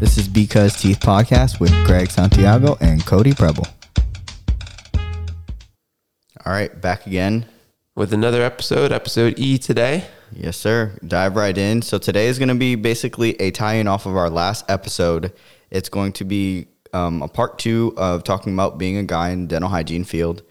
This is Because Teeth Podcast with Greg Santiago and Cody Preble. All right, back again. with another episode, episode E today. Yes, sir. Dive right in. So today is going to be basically a tie-in off of our last episode. It's going to be um, a part two of talking about being a guy in the dental hygiene field.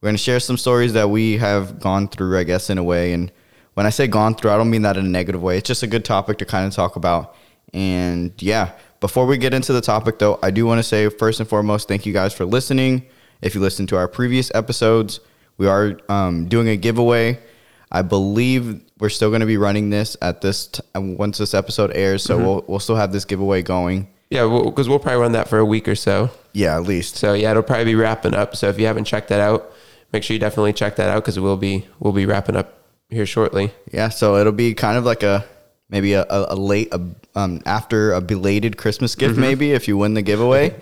We're going to share some stories that we have gone through, I guess, in a way. And when I say gone through, I don't mean that in a negative way. It's just a good topic to kind of talk about. And yeah, before we get into the topic, though, I do want to say first and foremost, thank you guys for listening. If you listened to our previous episodes, we are um, doing a giveaway. I believe we're still going to be running this at this t- once this episode airs, so we'll we'll still have this giveaway going. Yeah, because we'll, probably run that for a week or so. Yeah, at least. So yeah, it'll probably be wrapping up. So if you haven't checked that out, make sure you definitely check that out because we'll be we'll be wrapping up here shortly. Yeah, so it'll be kind of like a maybe a, a, a late a, um, after a belated Christmas gift, maybe if you win the giveaway.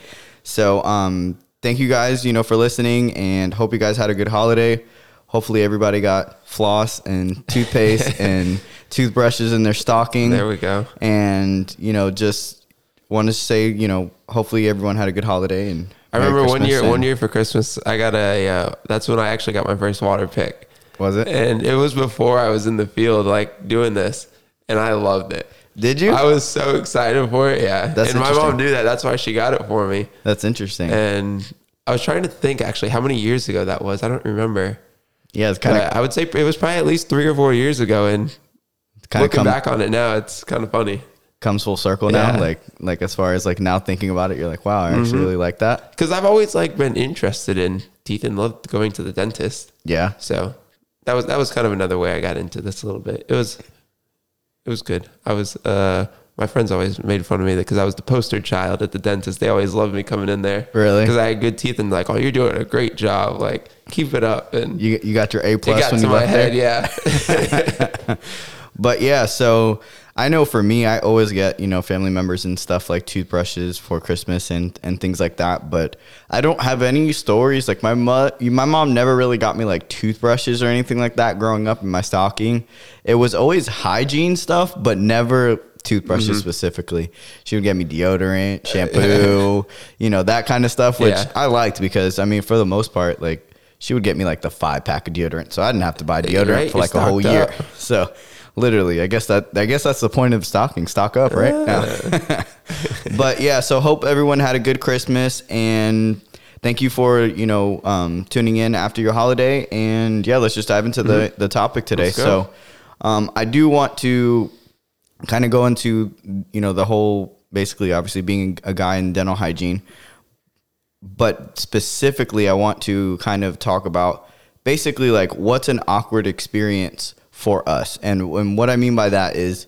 so um, thank you guys, you know, for listening, and hope you guys had a good holiday. Hopefully, everybody got floss and toothpaste and toothbrushes in their stocking. There we go. And you know, just want to say, you know, hopefully everyone had a good holiday. And I remember one year and- one year for Christmas, I got a. Uh, that's when I actually got my first Waterpik, was it? and it was before I was in the field like doing this, and I loved it. Did you? I was so excited for it. Yeah, That's and my mom knew that. That's why she got it for me. That's interesting. And I was trying to think actually how many years ago that was. I don't remember. yeah, it's kind of I would say it was probably at least three or four years ago. And looking come, back on it now, it's kind of funny comes full circle now. Yeah. Like like as far as like now thinking about it, you're like, wow, I Mm-hmm. actually really like that. because I've always like been interested in teeth and loved going to the dentist. Yeah. So that was that was kind of another way I got into this a little bit. It was it was good. I was uh my friends always made fun of me because I was the poster child at the dentist. They always loved me coming in there. Really? Because I had good teeth and like, oh, you're doing a great job. Like, keep it up. And You you got your A it plus got when to you my head. there. Yeah. But yeah, so I know for me, I always get you know family members and stuff like toothbrushes for Christmas and and things like that. But I don't have any stories like my mom. My mom never really got me like toothbrushes or anything like that growing up in my stocking. It was always hygiene stuff, but never toothbrushes Mm-hmm. specifically. She would get me deodorant, shampoo, you know that kind of stuff, which Yeah. I liked because I mean for the most part, like she would get me like the five pack of deodorant, so I didn't have to buy deodorant Right, for you're like a whole year. up. So literally, I guess that I guess that's the point of stocking. Stock up, right? Yeah. but yeah, so hope everyone had a good Christmas and thank you for you know um, tuning in after your holiday. And yeah, let's just dive into the the topic today. Mm-hmm. So um, I do want to kind of go into you know the whole basically obviously being a guy in dental hygiene but specifically i want to kind of talk about basically like what's an awkward experience for us. And, and what i mean by that is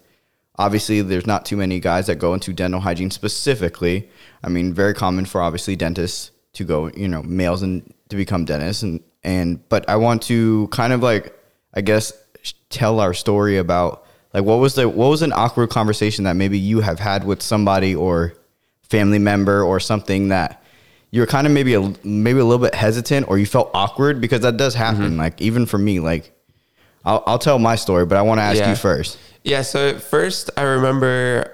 obviously there's not too many guys that go into dental hygiene specifically. I mean very common for obviously dentists to go you know males and to become dentists. And and but i want to kind of like i guess tell our story about like what was the what was an awkward conversation that maybe you have had with somebody or family member or something that you're kind of maybe a maybe a little bit hesitant or you felt awkward? Because that does happen. Mm-hmm. like even for me like I'll, I'll tell my story but i want to ask Yeah. you first Yeah, so at first I remember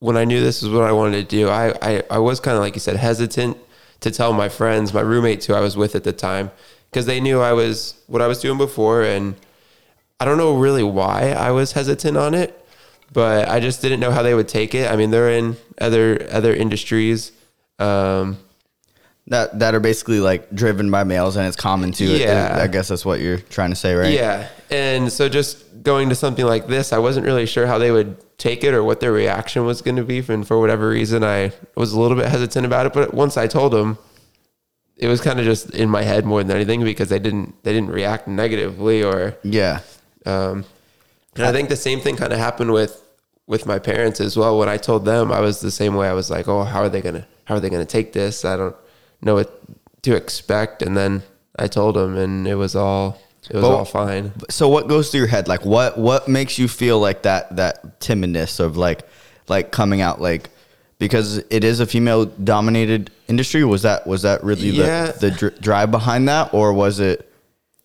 when I knew this was what I wanted to do, I, I, I was kind of like you said, hesitant to tell my friends, my roommates who I was with at the time, because they knew I was what I was doing before. And I don't know really why I was hesitant on it, but I just didn't know how they would take it. I mean, they're in other other industries. Um, that that are basically like driven by males and it's common to it. Yeah. i guess that's what you're trying to say right Yeah. And so just going to something like this, I wasn't really sure how they would take it or what their reaction was going to be. And for whatever reason, I was a little bit hesitant about it. But once I told them, it was kind of just in my head more than anything because they didn't they didn't react negatively or yeah um, and I think the same thing kind of happened with with my parents as well. When I told them, I was the same way. I was like, "Oh, how are they gonna how are they gonna take this? I don't know what to expect." And then I told him, and it was all it was But- all fine. so what goes through your head like what what makes you feel like that that timidness of like like coming out like because it is a female dominated industry was that was that really Yeah. the the dr- drive behind that or was it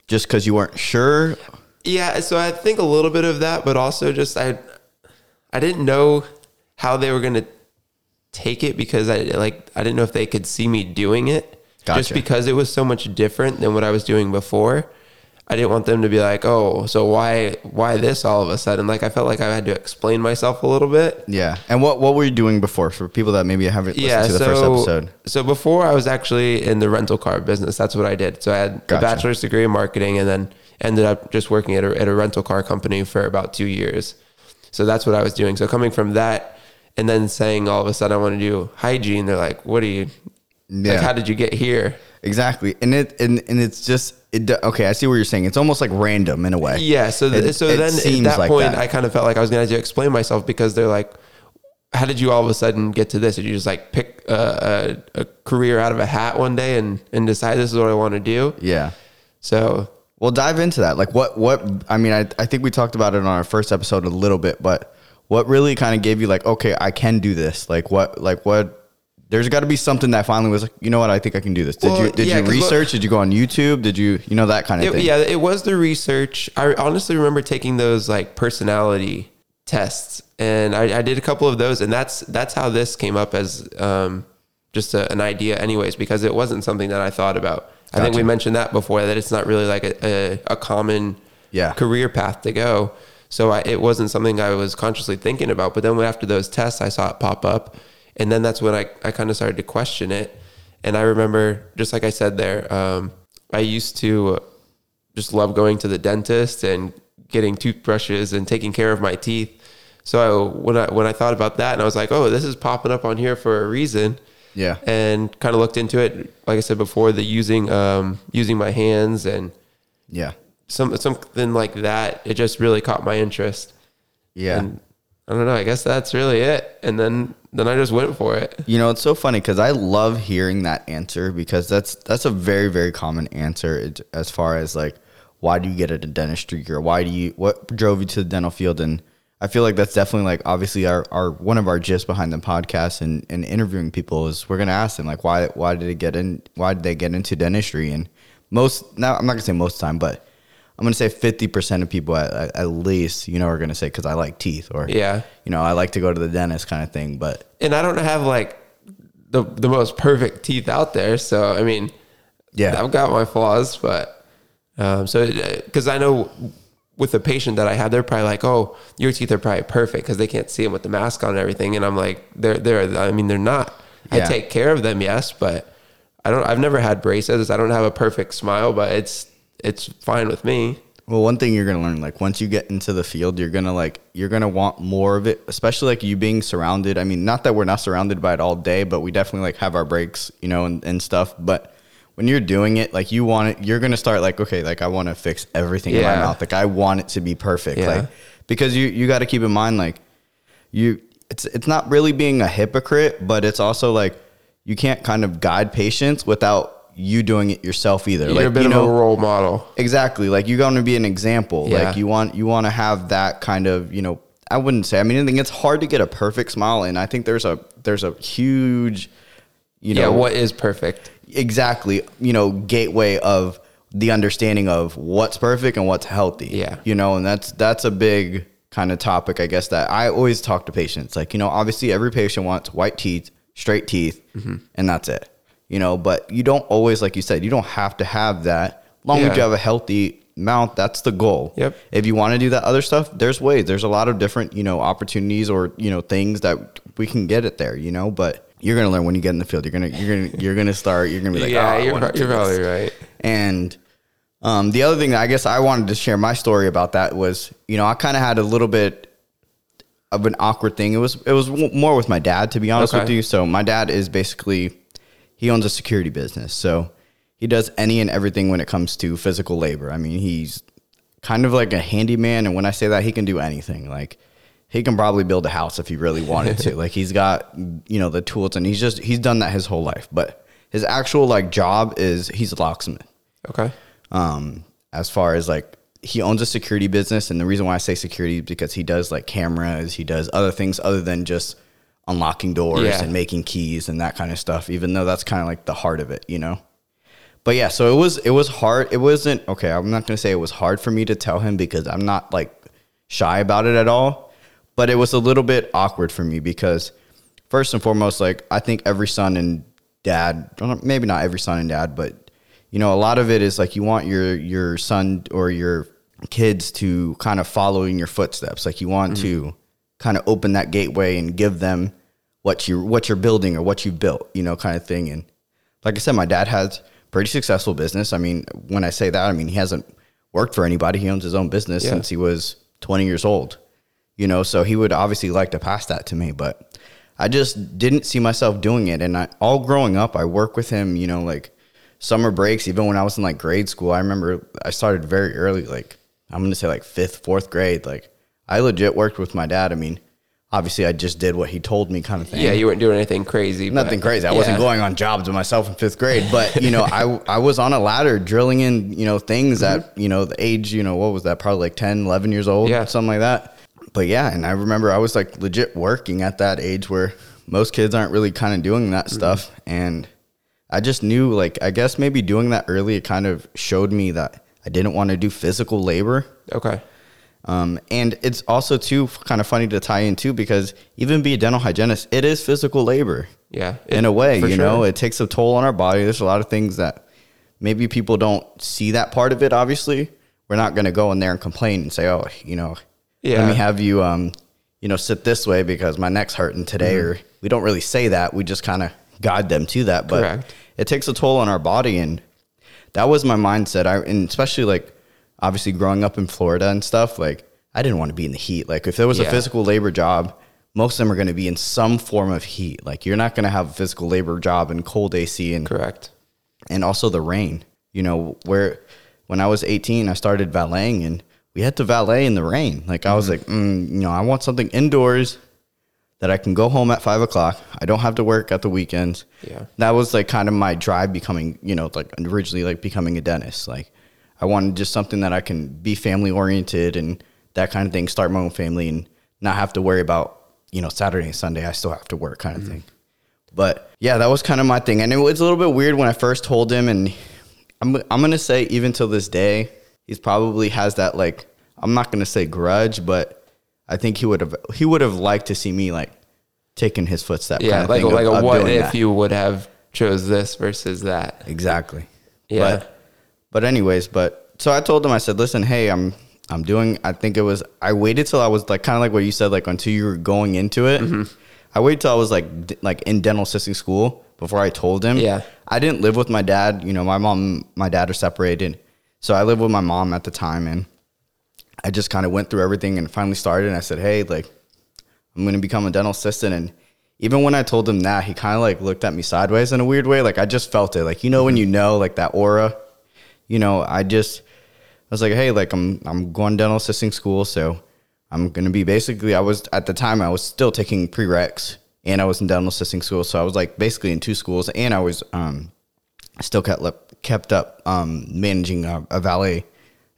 just because you weren't sure Yeah, so I think a little bit of that, but also just I I didn't know how they were gonna take it because I like I didn't know if they could see me doing it. Just because it was so much different than what I was doing before. I didn't want them to be like, "Oh, so why why this all of a sudden?" Like I felt like I had to explain myself a little bit. Yeah. And what what were you doing before for people that maybe haven't listened Yeah, to the so first episode? so before I was actually in the rental car business. That's what I did. So I had a bachelor's degree in marketing, and then ended up just working at a, at a rental car company for about two years. So that's what I was doing. So coming from that, and then saying all of a sudden I want to do hygiene, they're like, "What are you? Yeah. Like, how did you get here?" Exactly. And it and, and it's just it okay, I see what you're saying. It's almost like random in a way. Yeah. So th- It- so it then seems at that like point, that. I kind of felt like I was going to have to explain myself because they're like, "How did you all of a sudden get to this? Did you just like pick a, a, a career out of a hat one day and and decide this is what I want to do?" Yeah. So we'll dive into that. Like, what, what, I mean, I, I think we talked about it on our first episode a little bit, but what really kind of gave you, like, okay, I can do this? Like, what, like, what, there's got to be something that finally was like, you know what, I think I can do this. Did Well, you, did yeah, you research? did you go on YouTube? Did you, you know, that kind of it, thing? yeah, it was the research. I honestly remember taking those like personality tests, and I, I did a couple of those, and that's that's how this came up as um, just a, an idea, anyways, because it wasn't something that I thought about. I think we mentioned that before that it's not really like a, a, a common Yeah. career path to go. So I, it wasn't something I was consciously thinking about. But then after those tests, I saw it pop up. And then that's when I, I kind of started to question it. And I remember, just like I said there, um, I used to just love going to the dentist and getting toothbrushes and taking care of my teeth. So when I when I thought about that, and I was like, oh, this is popping up on here for a reason Yeah. and kind of looked into it. Like I said before, the using um, using my hands and Yeah. Some something like that. It just really caught my interest. Yeah. And I don't know. I guess that's really it. And then then I just went for it. You know, it's so funny because I love hearing that answer because that's that's a very very common answer as far as like why do you get into dentistry or why do you what drove you to the dental field and I feel like that's definitely like obviously our, our one of our gifs behind the podcast and, and interviewing people is we're gonna ask them like why why did it get in why did they get into dentistry and most now I'm not gonna say most of the time but I'm gonna say 50% of people at, at, least you know are gonna say because I like teeth or Yeah. you know I like to go to the dentist kind of thing but And I don't have like the the most perfect teeth out there. So I mean, yeah I've got my flaws, but um, so because I know with the patient that I have, they're probably like, "Oh, your teeth are probably perfect" because they can't see them with the mask on and everything. And I'm like, "They're they're. I mean, they're not. I take care of them, yes, but I don't. I've never had braces. I don't have a perfect smile, but it's it's fine with me. Well, one thing you're gonna learn, like once you get into the field, you're gonna like you're gonna want more of it, especially like you being surrounded. I mean, not that we're not surrounded by it all day, but we definitely like have our breaks, you know, and, and stuff. But when you're doing it, like you want it, you're gonna start like, okay, like I want to fix everything in my mouth. Like I want it to be perfect. Yeah. Like because you you got to keep in mind, like you, it's it's not really being a hypocrite, but it's also like you can't kind of guide patients without you doing it yourself either. You're like a bit you of a role model. Exactly. Like you're going to be an example. Yeah. Like you want you want to have that kind of, you know, I wouldn't say. I mean, I think it's hard to get a perfect smile and I think there's a there's a huge you know yeah, what is perfect? exactly, you know, gateway of the understanding of what's perfect and what's healthy. Yeah. You know, and that's that's a big kind of topic I guess that I always talk to patients. Like, you know, obviously every patient wants white teeth, straight teeth, Mm-hmm. and that's it. You know, but you don't always like you said, you don't have to have that. As long as Yeah. you have a healthy mouth, that's the goal. Yep. If you want to do that other stuff, there's ways. There's a lot of different, you know, opportunities or, you know, things that we can get it there, you know, but you're gonna learn when you get in the field. You're gonna you're gonna you're gonna start. You're gonna be like, yeah, "Oh, you're, pro- you're probably right. And um, the other thing that I guess I wanted to share my story about that was, you know, I kind of had a little bit of an awkward thing. It was it was w- more with my dad, to be honest with you. So my dad is basically he owns a security business, so he does any and everything when it comes to physical labor. I mean, he's kind of like a handyman, and when I say that, he can do anything. Like he can probably build a house if he really wanted to. like he's got you know the tools, and he's just he's done that his whole life. But his actual like job is he's a locksmith Okay. um, as far as like he owns a security business and the reason why i say security is because he does like cameras he does other things other than just unlocking doors Yeah. and making keys and that kind of stuff even though that's kind of like the heart of it you know but yeah so it was it was hard it wasn't okay i'm not going to say it was hard for me to tell him because i'm not like shy about it at all but it was a little bit awkward for me because first and foremost, like I think every son and dad, maybe not every son and dad, but you know, a lot of it is like you want your your son or your kids to kind of follow in your footsteps. Like you want mm-hmm. to kind of open that gateway and give them what you what you're building or what you've built, you know, kind of thing. And like I said, my dad has pretty successful business. I mean, when I say that, I mean he hasn't worked for anybody. He owns his own business Yeah. since he was 20 years old. You know, so he would obviously like to pass that to me, but I just didn't see myself doing it. And I, all growing up, I work with him, you know, like summer breaks, even when I was in like grade school. I remember I started very early, like I'm going to say like fifth, fourth grade. Like I legit worked with my dad. I mean, obviously I just did what he told me kind of thing Yeah, you weren't doing anything crazy. but- nothing crazy. I wasn't going on jobs with myself in fifth grade, but you know, I I was on a ladder drilling in you know things Mm-hmm. at you know the age you know what was that probably like 10, 11 years old, Yeah. something like that. But yeah, and I remember I was like legit working at that age where most kids aren't really kind of doing that Mm-hmm. stuff, and I just knew like I guess maybe doing that early it kind of showed me that I didn't want to do physical labor. Okay. Um, and it's also too kind of funny to tie in too because even be a dental hygienist, it is physical labor Yeah. in a way you know it takes a toll on our body there's a lot of things that maybe people don't see that part of it obviously we're not going to go in there and complain and say oh you know Yeah. let me have you um you know sit this way because my neck's hurting today Mm-hmm. or we don't really say that we just kind of guide them to that but Correct. it takes a toll on our body and that was my mindset i and especially like obviously growing up in florida and stuff like i didn't want to be in the heat. Like if there was a physical labor job most of them are going to be in some form of heat. Like you're not going to have a physical labor job in cold ac and Correct. and also the rain. You know where when i was 18 i started valeting and we had to valet in the rain. Like i was like mm, you know i want something indoors that i can go home at five o'clock. I don't have to work at the weekends. Yeah. that was like kind of my drive becoming you know like originally like becoming a dentist. Like i wanted just something that i can be family oriented and that kind of thing start my own family and not have to worry about you know saturday and sunday i still have to work kind of thing but yeah that was kind of my thing and it was a little bit weird when i first told him and i'm, I'm gonna say even till this day he's probably has that like i'm not gonna say grudge but i think he would have he would have liked to see me like taking his footsteps Yeah. kind of Like thing of- a of what if that. you would have chose this versus that. Exactly. Yeah. But, but anyways, but so I told him, I said, listen, hey, I'm I'm doing. I think it was. I waited till I was like kind of like what you said, like until you were going into it. Mm-hmm. I waited till I was like d- like in dental assisting school before I told him. Yeah. I didn't live with my dad. You know, my mom, my dad are separated, so I lived with my mom at the time, and I just kind of went through everything and finally started. And I said, hey, like I'm going to become a dental assistant. And even when I told him that, he kind of like looked at me sideways in a weird way. Like I just felt it. Like, you know, when you know, like that aura, you know, I just, I was like, hey, like I'm, I'm going dental assisting school. So I'm going to be basically, I was at the time, I was still taking prereqs and I was in dental assisting school. So I was like basically in two schools and I was, um, still kept, up- kept up, um, managing a, a valet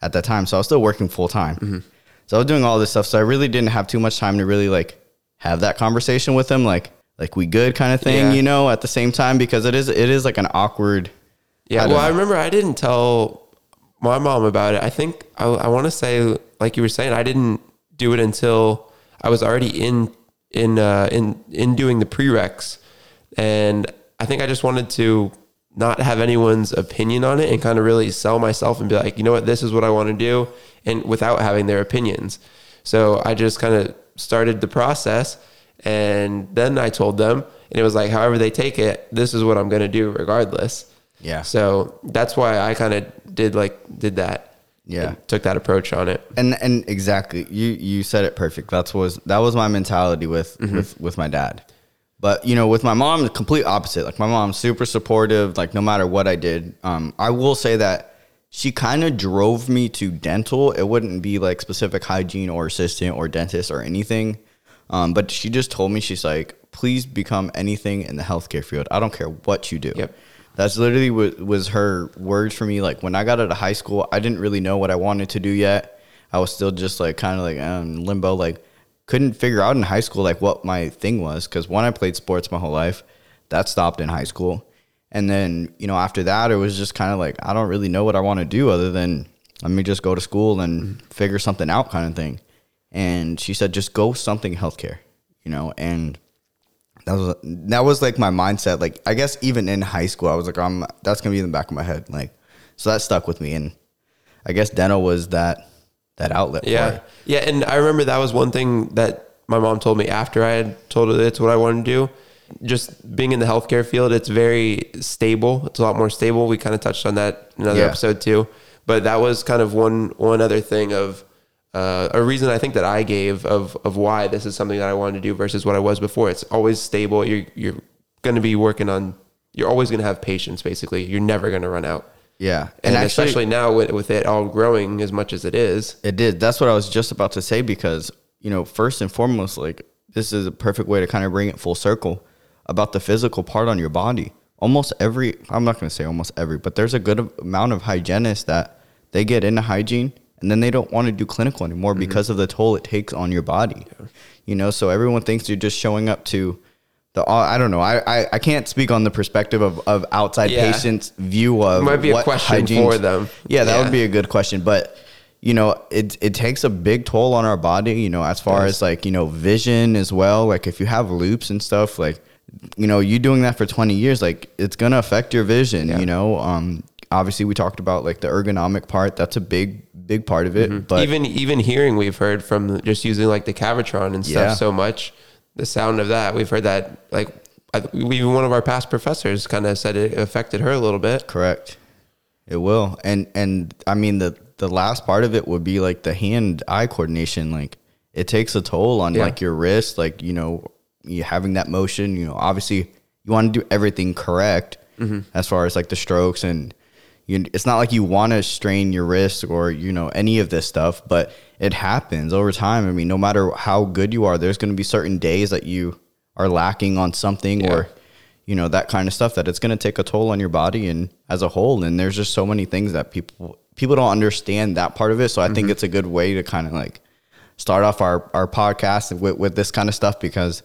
at that time. So I was still working full time. So I was doing all this stuff. So I really didn't have too much time to really like have that conversation with him, like like we good kind of thing, Yeah. you know, at the same time because it is it is like an awkward. Yeah, I well, don't I remember I didn't tell my mom about it. I think I, I want to say, like you were saying, I didn't do it until I was already in in uh, in in doing the prereqs, and I think I just wanted to not have anyone's opinion on it and kind of really sell myself and be like, you know what, this is what I want to do, and without having their opinions. So I just kind of started the process, and then I told them, and it was like, however they take it, this is what I'm going to do regardless. Yeah. So that's why I kind of did like did that. Yeah. took that approach on it. And and exactly, you you said it perfect. That's was that was my mentality with with with my dad. But you know, with my mom, the complete opposite. Like my mom's super supportive. Like no matter what I did, um, I will say that she kind of drove me to dental. It wouldn't be like specific hygiene or assistant or dentist or anything. Um, but she just told me she's like, please become anything in the healthcare field. I don't care what you do. Yep. That's literally what was her words for me. Like when I got out of high school, I didn't really know what I wanted to do yet. I was still just like kind of like um, limbo. Like couldn't figure out in high school like what my thing was because one I played sports my whole life, that stopped in high school, and then you know after that it was just kind of like I don't really know what I want to do other than let me just go to school and figure something out kind of thing. And she said just go something healthcare, you know, and that was that was like my mindset. Like I guess even in high school, I was like, I'm that's gonna be in the back of my head. Like so that stuck with me, and I guess dental was that that outlet. Yeah. Yeah. And I remember that was one thing that my mom told me after I had told her that's what I wanted to do. Just being in the healthcare field, it's very stable. It's a lot more stable. We kind of touched on that in another Yeah. episode too. But that was kind of one one other thing of uh, a reason I think that I gave of of why this is something that I wanted to do versus what I was before. It's always stable. You're you're going to be working on. You're always going to have patients. Basically, you're never going to run out. yeah, And, actually- especially now with, with it all growing as much as it is. It did. That's what I was just about to say because, you know, first and foremost, like this is a perfect way to kind of bring it full circle about the physical part on your body. Almost every, I'm not going to say almost every, but there's a good amount of hygienists that they get into hygiene and then they don't want to do clinical anymore Mm-hmm. because of the toll it takes on your body. You know, so everyone thinks you're just showing up to the, I don't know. I, I, I can't speak on the perspective of, of outside Yeah. patients' view of Might be a question hygiene- for them. Yeah, that Yeah. would be a good question. But you know, it it takes a big toll on our body. You know, as far Yes. as like you know, vision as well. Like if you have loupes and stuff, like you know, you doing that for twenty years, like it's gonna affect your vision. Yeah. You know, um, obviously we talked about like the ergonomic part. That's a big big part of it. But even even hearing we've heard from just using like the Cavitron and stuff Yeah. so much the sound of that we've heard that like I, even one of our past professors kind of said it affected her a little bit Correct. It will. And and I mean the the last part of it would be like the hand eye coordination like it takes a toll on Yeah. like your wrist like you know you having that motion, you know, obviously you want to do everything correct Mm-hmm. as far as like the strokes and you it's not like you want to strain your wrist or you know any of this stuff, but it happens over time. I mean, no matter how good you are, there's going to be certain days that you are lacking on something Yeah. or you know that kind of stuff that it's going to take a toll on your body and as a whole and there's just so many things that people people don't understand that part of it so i Mm-hmm. think it's a good way to kind of like start off our our podcast with, with this kind of stuff because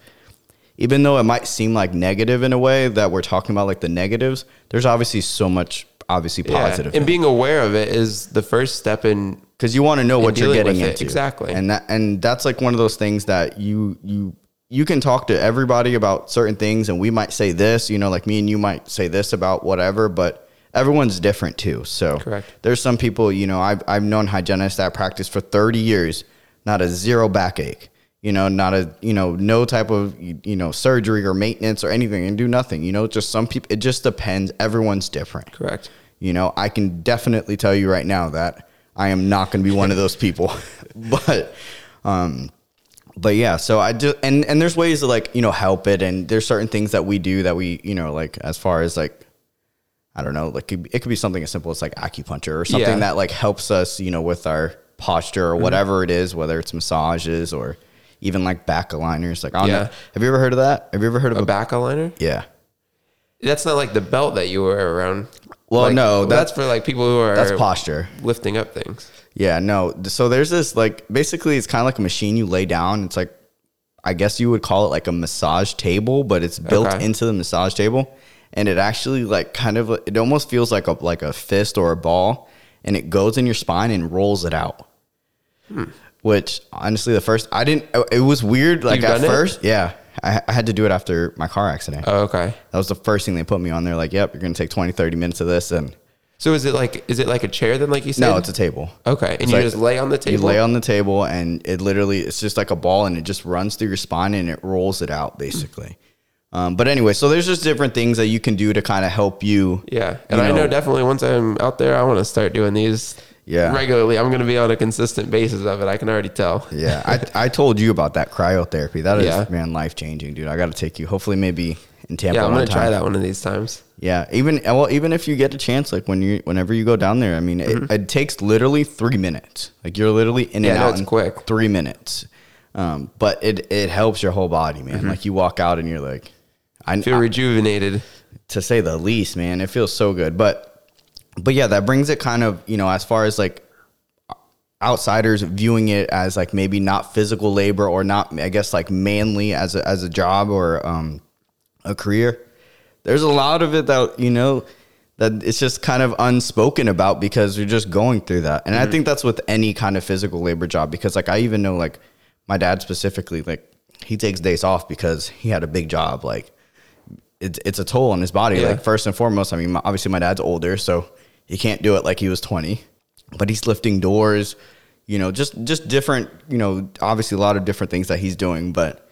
even though it might seem like negative in a way that we're talking about like the negatives there's obviously so much obviously positive yeah. and being aware of it is the first step in because you want to know what you're getting into exactly. and that and that's like one of those things that you you you can talk to everybody about certain things and we might say this you know like me and you might say this about whatever but everyone's different too so Correct. there's some people you know i've, I've known hygienists that practice for 30 years not a zero backache you know not a you know no type of you know surgery or maintenance or anything and do nothing you know just some people it just depends. Everyone's different. Correct. You know, I can definitely tell you right now that I am not going to be one of those people. but, um, but yeah, so I do, and and there's ways to like you know help it, and there's certain things that we do that we you know like as far as like I don't know, like it could be something as simple as like acupuncture or something Yeah. that like helps us you know with our posture or whatever it is, whether it's massages or even like back aligners. Like, don't Yeah. know. Have you ever heard of that? Have you ever heard of a a back aligner Yeah. that's not like the belt that you wear around Well, Like, no, that's that's for like people who are that's posture. lifting up things Yeah, no. So there's this like basically it's kind of like a machine you lay down. It's like I guess you would call it like a massage table, but it's built Okay. into the massage table, and it actually like kind of it almost feels like a like a fist or a ball, and it goes in your spine and rolls it out. Hmm. Which honestly, the first I didn't. It was weird. Like You've at done it? first, yeah, I, I had to do it after my car accident. oh okay that was the first thing they put me on. They're like, "Yep, you're gonna take 20, 30 minutes of this," and so is it like is it like a chair then like you said no, it's a table. okay and It's you like- just lay on the table. You lay on the table and it literally it's just like a ball and it just runs through your spine and it rolls it out basically. Um, but anyway, so there's just different things that you can do to kind of help you. Yeah, and you I know know- definitely once I'm out there, I want to start doing these. Yeah. regularly. I'm going to be on a consistent basis of it. I can already tell. Yeah, I, I told you about that cryotherapy. That is Yeah. man life changing, dude. I got to take you. Hopefully, maybe in Tampa. Yeah, I'm going to try that one of these times. Yeah, even well, even if you get a chance, like when you whenever you go down there, I mean, it, it takes literally three minutes. Like you're literally in Mm-hmm. Yeah, and no, out it's in quick. three minutes. Um, but it it helps your whole body, man. Like you walk out and you're like, I Mm-hmm. Feel I- rejuvenated. to say the least, man. It feels so good. But but yeah, that brings it kind of, you know, as far as like outsiders viewing it as like maybe not physical labor or not I guess like manly as a as a job or um a career. There's a lot of it that, you know, that it's just kind of unspoken about because you're just going through that. And I think that's with any kind of physical labor job because like I even know like my dad specifically like he takes days off because he had a big job. Like it's it's a toll on his body. Yeah. Like first and foremost, I mean, my- obviously my dad's older, so he can't do it like he was 20, but he's lifting doors, you know, just just different, you know, obviously a lot of different things that he's doing, but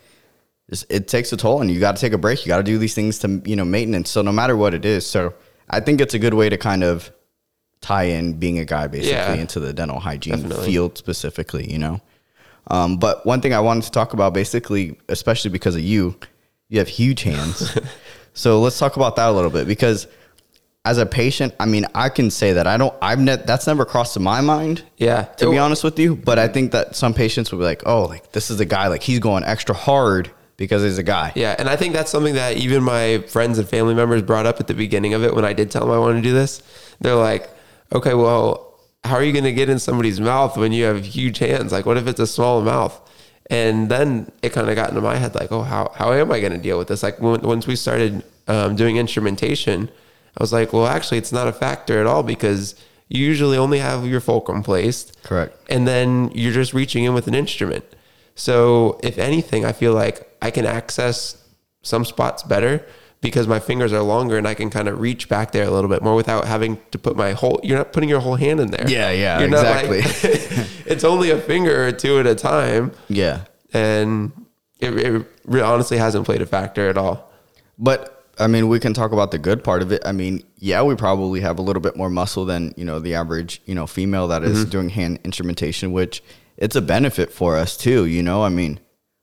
it takes a toll and you got to take a break. You got to do these things to, you know, maintenance. So no matter what it is. So I think it's a good way to kind of tie in being a guy basically Yeah. into the dental hygiene Definitely. field specifically, you know? Um, but one thing I wanted to talk about basically, especially because of you, you have huge hands. so let's talk about that a little bit because as a patient, I mean, I can say that I don't, I've ne- that's never crossed my mind Yeah. to be honest with you. But I think that some patients would be like, oh, like this is a guy, like he's going extra hard because he's a guy. Yeah, and I think that's something that even my friends and family members brought up at the beginning of it when I did tell them I wanted to do this. They're like, "Okay, well, how are you going to get in somebody's mouth when you have huge hands? Like, what if it's a small mouth?" And then it kind of got into my head, like, "Oh, how how am I going to deal with this?" Like, when, once we started um, doing instrumentation, I was like, "Well, actually, it's not a factor at all because you usually only have your fulcrum placed, Correct. and then you're just reaching in with an instrument. So, if anything, I feel like I can access some spots better because my fingers are longer and I can kind of reach back there a little bit more without having to put my whole. You're not putting your whole hand in there. Yeah, yeah, You're exactly. like- it's only a finger or two at a time, Yeah. and it, it honestly hasn't played a factor at all. But I mean, we can talk about the good part of it. I mean, yeah, we probably have a little bit more muscle than, you know, the average, you know, female that is mm-hmm. doing hand instrumentation, which it's a benefit for us too, you know? I mean,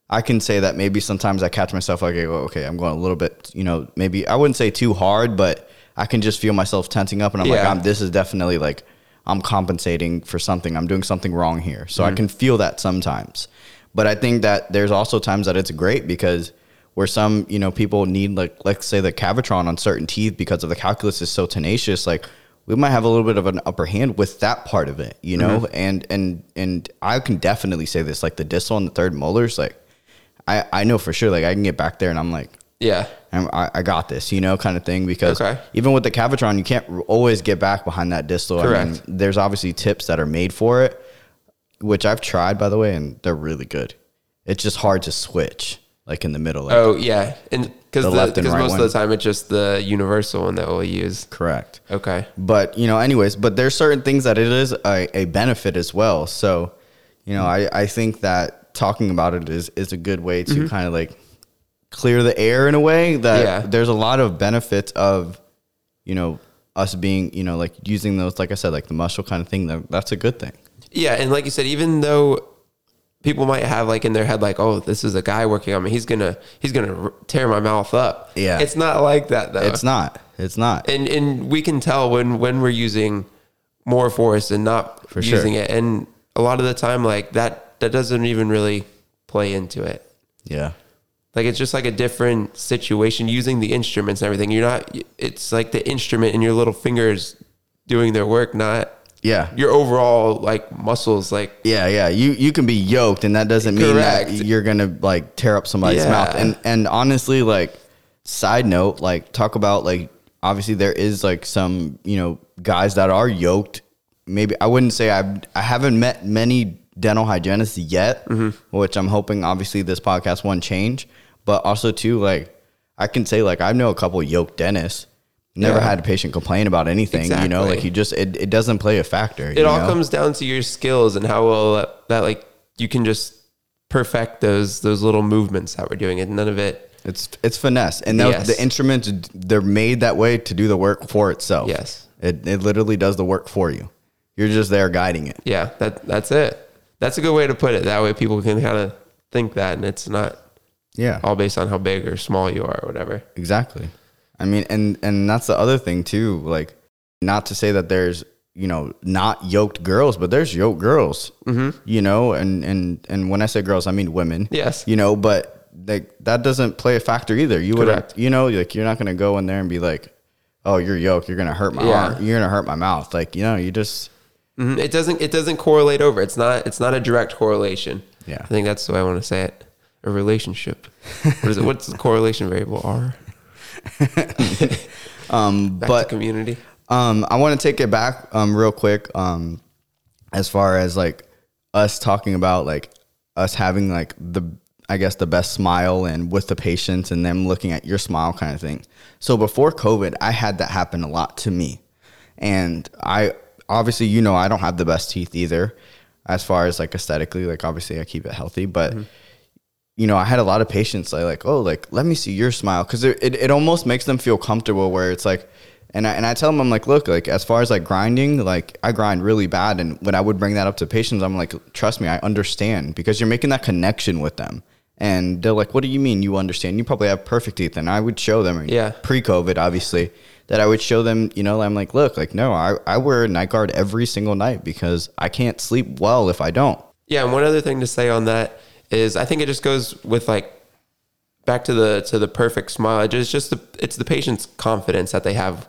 I can say that maybe sometimes I catch myself like, okay, well, okay, I'm going a little bit, you know, maybe I wouldn't say too hard, but I can just feel myself tensing up and I'm like, I'm, this is definitely like, I'm compensating for something. I'm doing something wrong here. So I mm-hmm. can feel that sometimes. But I think that there's also times that it's great because where some, you know, people need like let's say the Cavitron on certain teeth because of the calculus is so tenacious, like we might have a little bit of an upper hand with that part of it, you know? Mm-hmm. And and and I can definitely say this, like the distal and the third molars, like I, I know for sure, like I can get back there and I'm like, Yeah, I'm, I, I got this, you know, kind of thing. Because Okay. even with the Cavitron, you can't always get back behind that distal. I mean, Correct. there's obviously tips that are made for it, which I've tried, by the way, and they're really good. It's just hard to switch, like in the middle. Like, Oh yeah, and because The left and because right most one. of the time it's just the universal one that we'll use. Correct. Okay. But you know, anyways, but there's certain things that it is a, a benefit as well. So, you know, I, I think that talking about it is is a good way to mm-hmm. kind of like clear the air in a way that Yeah. there's a lot of benefits of, you know, us being, you know, like using those, like I said, like the muscle kind of thing. That, that's a good thing. Yeah, and like you said, even though people might have like in their head like, "Oh, this is a guy working on me. He's gonna he's gonna tear my mouth up." Yeah. it's not like that though. It's not. It's not. and and we can tell when when we're using more force and not For sure. using it, and a lot of the time, like that that doesn't even really play into it. yeah. Like it's just like a different situation using the instruments and everything. You're not. It's like the instrument and your little fingers doing their work, not Yeah. your overall like muscles. Like Yeah, yeah. You you can be yoked, and that doesn't mean Correct. that you're gonna like tear up somebody's Yeah. mouth. And and honestly, like side note, like talk about like obviously there is like some you know guys that are yoked. Maybe I wouldn't say I I haven't met many dental hygienists yet, mm-hmm. which I'm hoping obviously this podcast won't change. But also too like I can say like I know a couple yoked dentists. Never Yeah. had a patient complain about anything, you know, like you just it, it doesn't play a factor. it all know? comes down to your skills and how well that, that like you can just perfect those those little movements that we're doing and none of it It's it's finesse, and those, Yes. the instruments they're made that way to do the work for itself. Yes. it it literally does the work for you. You're just there guiding it. yeah that that's it that's a good way to put it that way people can kind of think that and it's not Yeah, all based on how big or small you are or whatever exactly. I mean, and and that's the other thing too. Like, not to say that there's you know not yoked girls, but there's yoked girls. Mm-hmm. You know, and and and when I say girls, I mean women. Yes. You know, but like that doesn't play a factor either. You would, you know, like you're not gonna go in there and be like, oh, you're yoked. You're gonna hurt my Yeah. arm. You're gonna hurt my mouth. Like, you know, you just Mhm. it doesn't it doesn't correlate over it's not it's not a direct correlation Yeah. i think that's the way i want to say it a relationship what is it what's the correlation variable r um, back but to community Um, I want to take it back um real quick. Um, as far as like us talking about like us having like the I guess the best smile and with the patients and them looking at your smile kind of thing. So before COVID, I had that happen a lot to me. And I obviously, you know, I don't have the best teeth either as far as like aesthetically, like obviously I keep it healthy, but you know, I had a lot of patients like, like, oh, like, let me see your smile. Cause it, it, it almost makes them feel comfortable where it's like, and I, and I tell them, I'm like, look, like, as far as like grinding, like, I grind really bad. And when I would bring that up to patients, I'm like, trust me, I understand because you're making that connection with them. And they're like, what do you mean you understand? You probably have perfect teeth. And I would show them, Yeah. pre COVID, obviously, that I would show them, you know, I'm like, look, like, no, I, I wear a night guard every single night because I can't sleep well if I don't. Yeah, and one other thing to say on that is I think it just goes with like back to the to the perfect smile. It is just the it's the patient's confidence that they have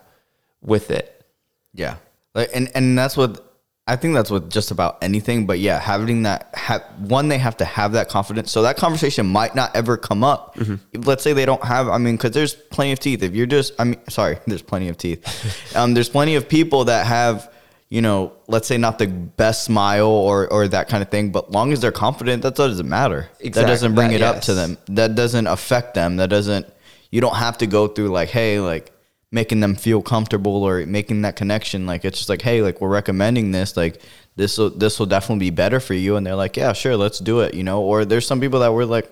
with it. Yeah, like and and that's what I think that's with just about anything. But yeah, having that ha- one, they have to have that confidence. So that conversation might not ever come up. Let's say they don't have. I mean, because there's plenty of teeth. If you're just, I mean, sorry, there's plenty of teeth. um, there's plenty of people that have. You know, let's say not the best smile or or that kind of thing, but long as they're confident, that doesn't matter. That doesn't bring that- it up to them. That doesn't affect them. That doesn't. You don't have to go through like, hey, like making them feel comfortable or making that connection. Like it's just like, hey, like we're recommending this. Like this will this will definitely be better for you. And they're like, yeah, sure, let's do it. You know. Or there's some people that were like,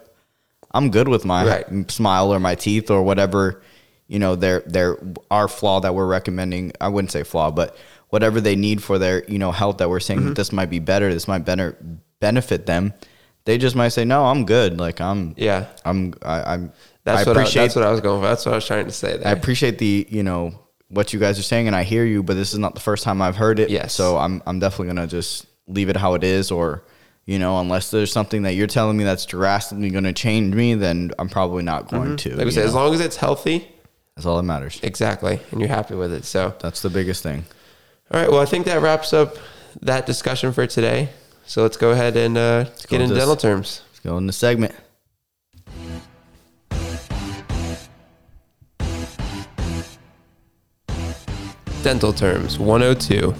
I'm good with my Right. smile or my teeth or whatever. You know, their their our flaw that we're recommending. I wouldn't say flaw, but whatever they need for their you know health that we're saying Mm-hmm. that this might be better. This might better benefit them. They just might say, no, I'm good. Like I'm Yeah. I'm I, I'm That's I what I, appreciate that's what I was going for. That's what I was trying to say there. I appreciate the you know what you guys are saying, and I hear you, but this is not the first time I've heard it. Yes. So I'm I'm definitely gonna just leave it how it is, or you know, unless there's something that you're telling me that's drastically gonna change me, then I'm probably not going to. Mm-hmm. like we you said, as long as it's healthy, that's all that matters. exactly, and you're happy with it. So That's the biggest thing. All right, well I think that wraps up that discussion for today. So let's go ahead and uh, get into dental terms. Let's go in the segment. Dental terms 102.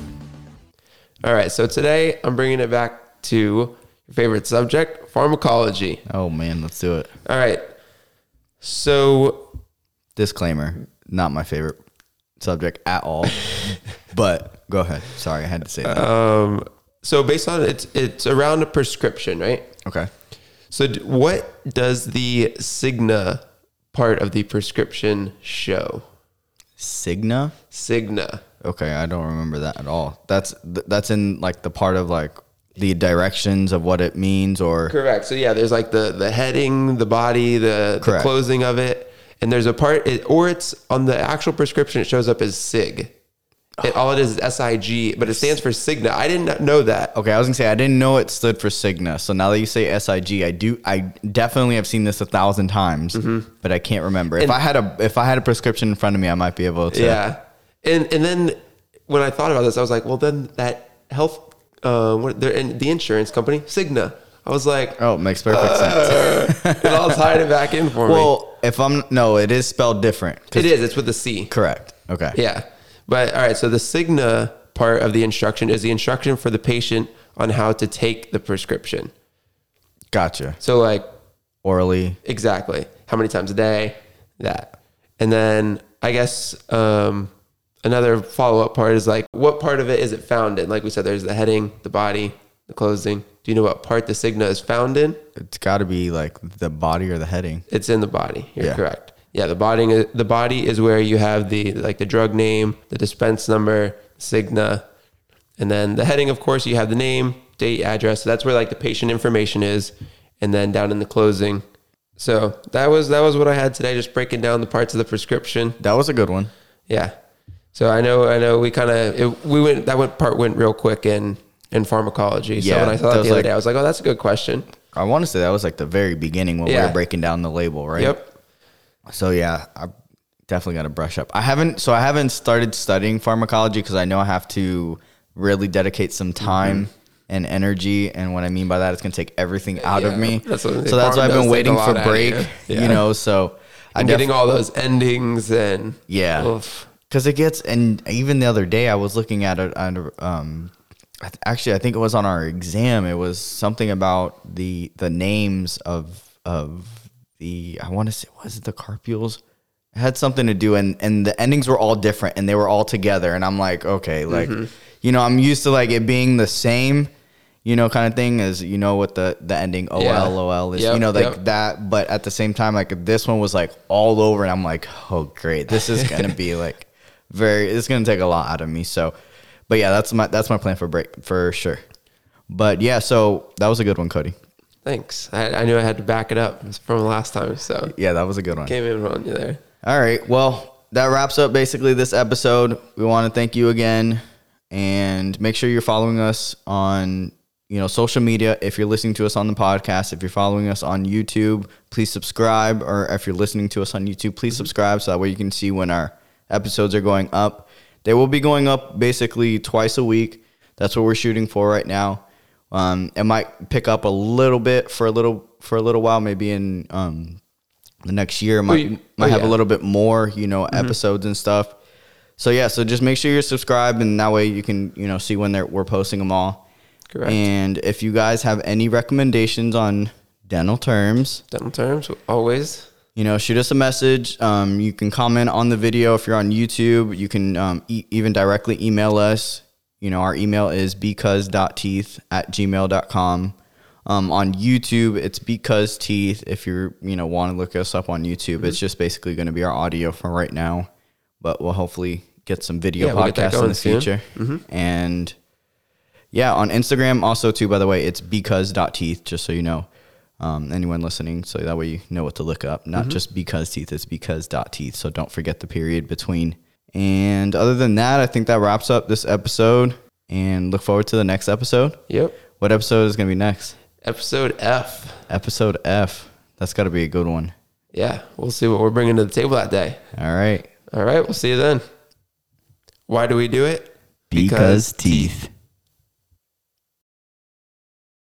All right, so today I'm bringing it back to your favorite subject, pharmacology. Oh man, let's do it. All right. So, Disclaimer: not my favorite subject at all. but go ahead. Sorry, I had to say that. um, so based on it's it's around a prescription, right? okay. So, d- what does the Signa part of the prescription show? Signa. Cigna. Okay, I don't remember that at all. That's th- that's in like the part of like the directions of what it means or Correct. So yeah, there's like the the heading, the body, the, the Correct. closing of it, and there's a part, it, or it's on the actual prescription. It shows up as Sig. It, all it is is SIG, but it stands for Signa. I didn't know that. Okay, I was gonna say I didn't know it stood for Signa. So now that you say SIG, I do. I definitely have seen this a thousand times, but I can't remember. if I had a if I had a prescription in front of me, I might be able to. Yeah, and and then when I thought about this, I was like, well, then that health, uh, what and the insurance company, Cigna. I was like, Oh, makes perfect sense. it all tied it back in for me. Well, if I'm no, it is spelled different. It is. It's with the C. correct. Okay. Yeah. But all right, so the Signa part of the instruction is the instruction for the patient on how to take the prescription. Gotcha. So like Orally. exactly how many times a day, that. And then I guess um, another follow up part is like what part of it is it found in? Like we said, there's the heading, the body, the closing. Do you know what part the Signa is found in? It's got to be like the body or the heading. It's in the body. You're Yeah. correct. Yeah, the body the body is where you have the like the drug name, the dispense number, signa, and then the heading. Of course, you have the name, date, address. So that's where like the patient information is, and then down in the closing. So that was that was what I had today. Just breaking down the parts of the prescription. That was a good one. Yeah. So I know I know we kind of we went that went part went real quick in in pharmacology. So Yeah, when I saw that that was the other like- day, I was like, oh, that's a good question. I want to say that was like the very beginning when we Yeah. were breaking down the label, right? Yep. So yeah, I definitely got to brush up. I haven't so I haven't started studying pharmacology because I know I have to really dedicate some Mm-hmm. time and energy. And what I mean by that, it's gonna take everything out of me. that's what- so that's why I've been waiting for break. you. Yeah. You know, so I And def- getting all those endings and yeah. Because it gets, and even the other day I was looking at it. Under, um, actually, I think it was on our exam. It was something about the the names of of the I want to say was it the carpules? It had something to do and and the endings were all different and they were all together and I'm like, okay, like mm-hmm. you know, I'm used to like it being the same, you know, kind of thing as you know what the the ending OL Yeah. OL is, Yep, you know, like yep. that, but at the same time like this one was like all over and I'm like, oh great, this is going to be like very it's going to take a lot out of me. So but yeah, that's my that's my plan for break for sure. But yeah, so that was a good one, Cody. Thanks. I, I knew I had to back it up from last time, so Yeah, that was a good one. came in on you there. All right. Well, that wraps up basically this episode. We want to thank you again and make sure you're following us on, you know, social media. If you're listening to us on the podcast, if you're following us on YouTube, please subscribe or if you're listening to us on YouTube, please subscribe so that way you can see when our episodes are going up. They will be going up basically twice a week. That's what we're shooting for right now. Um, it might pick up a little bit for a little for a little while, maybe in um, the next year. Might you- might oh, have a little bit more, you know, episodes and stuff. So yeah, so just make sure you're subscribed, and that way you can you know see when they're we're posting them all. Correct. And if you guys have any recommendations on dental terms, Dental terms, always. You know, shoot us a message. Um, you can comment on the video if you're on YouTube. You can um, e- even directly email us. You know, our email is because.teeth at gmail.com. Um, on YouTube, it's because teeth. If you're, you know, want to look us up on YouTube, Mm-hmm. it's just basically going to be our audio for right now. But we'll hopefully get some video Yeah, we'll podcasts in going the future. And yeah, on Instagram also too. By the way, it's because.teeth. Just so you know, um, anyone listening, so that way you know what to look up. Not just because teeth. It's teeth. So don't forget the period between. And other than that, I think that wraps up this episode. And look forward to the next episode. Yep. What episode is going to be next? Episode F. Episode F. That's got to be a good one. Yeah, we'll see what we're bringing to the table that day. All right. All right, we'll see you then. Why do we do it? Because teeth.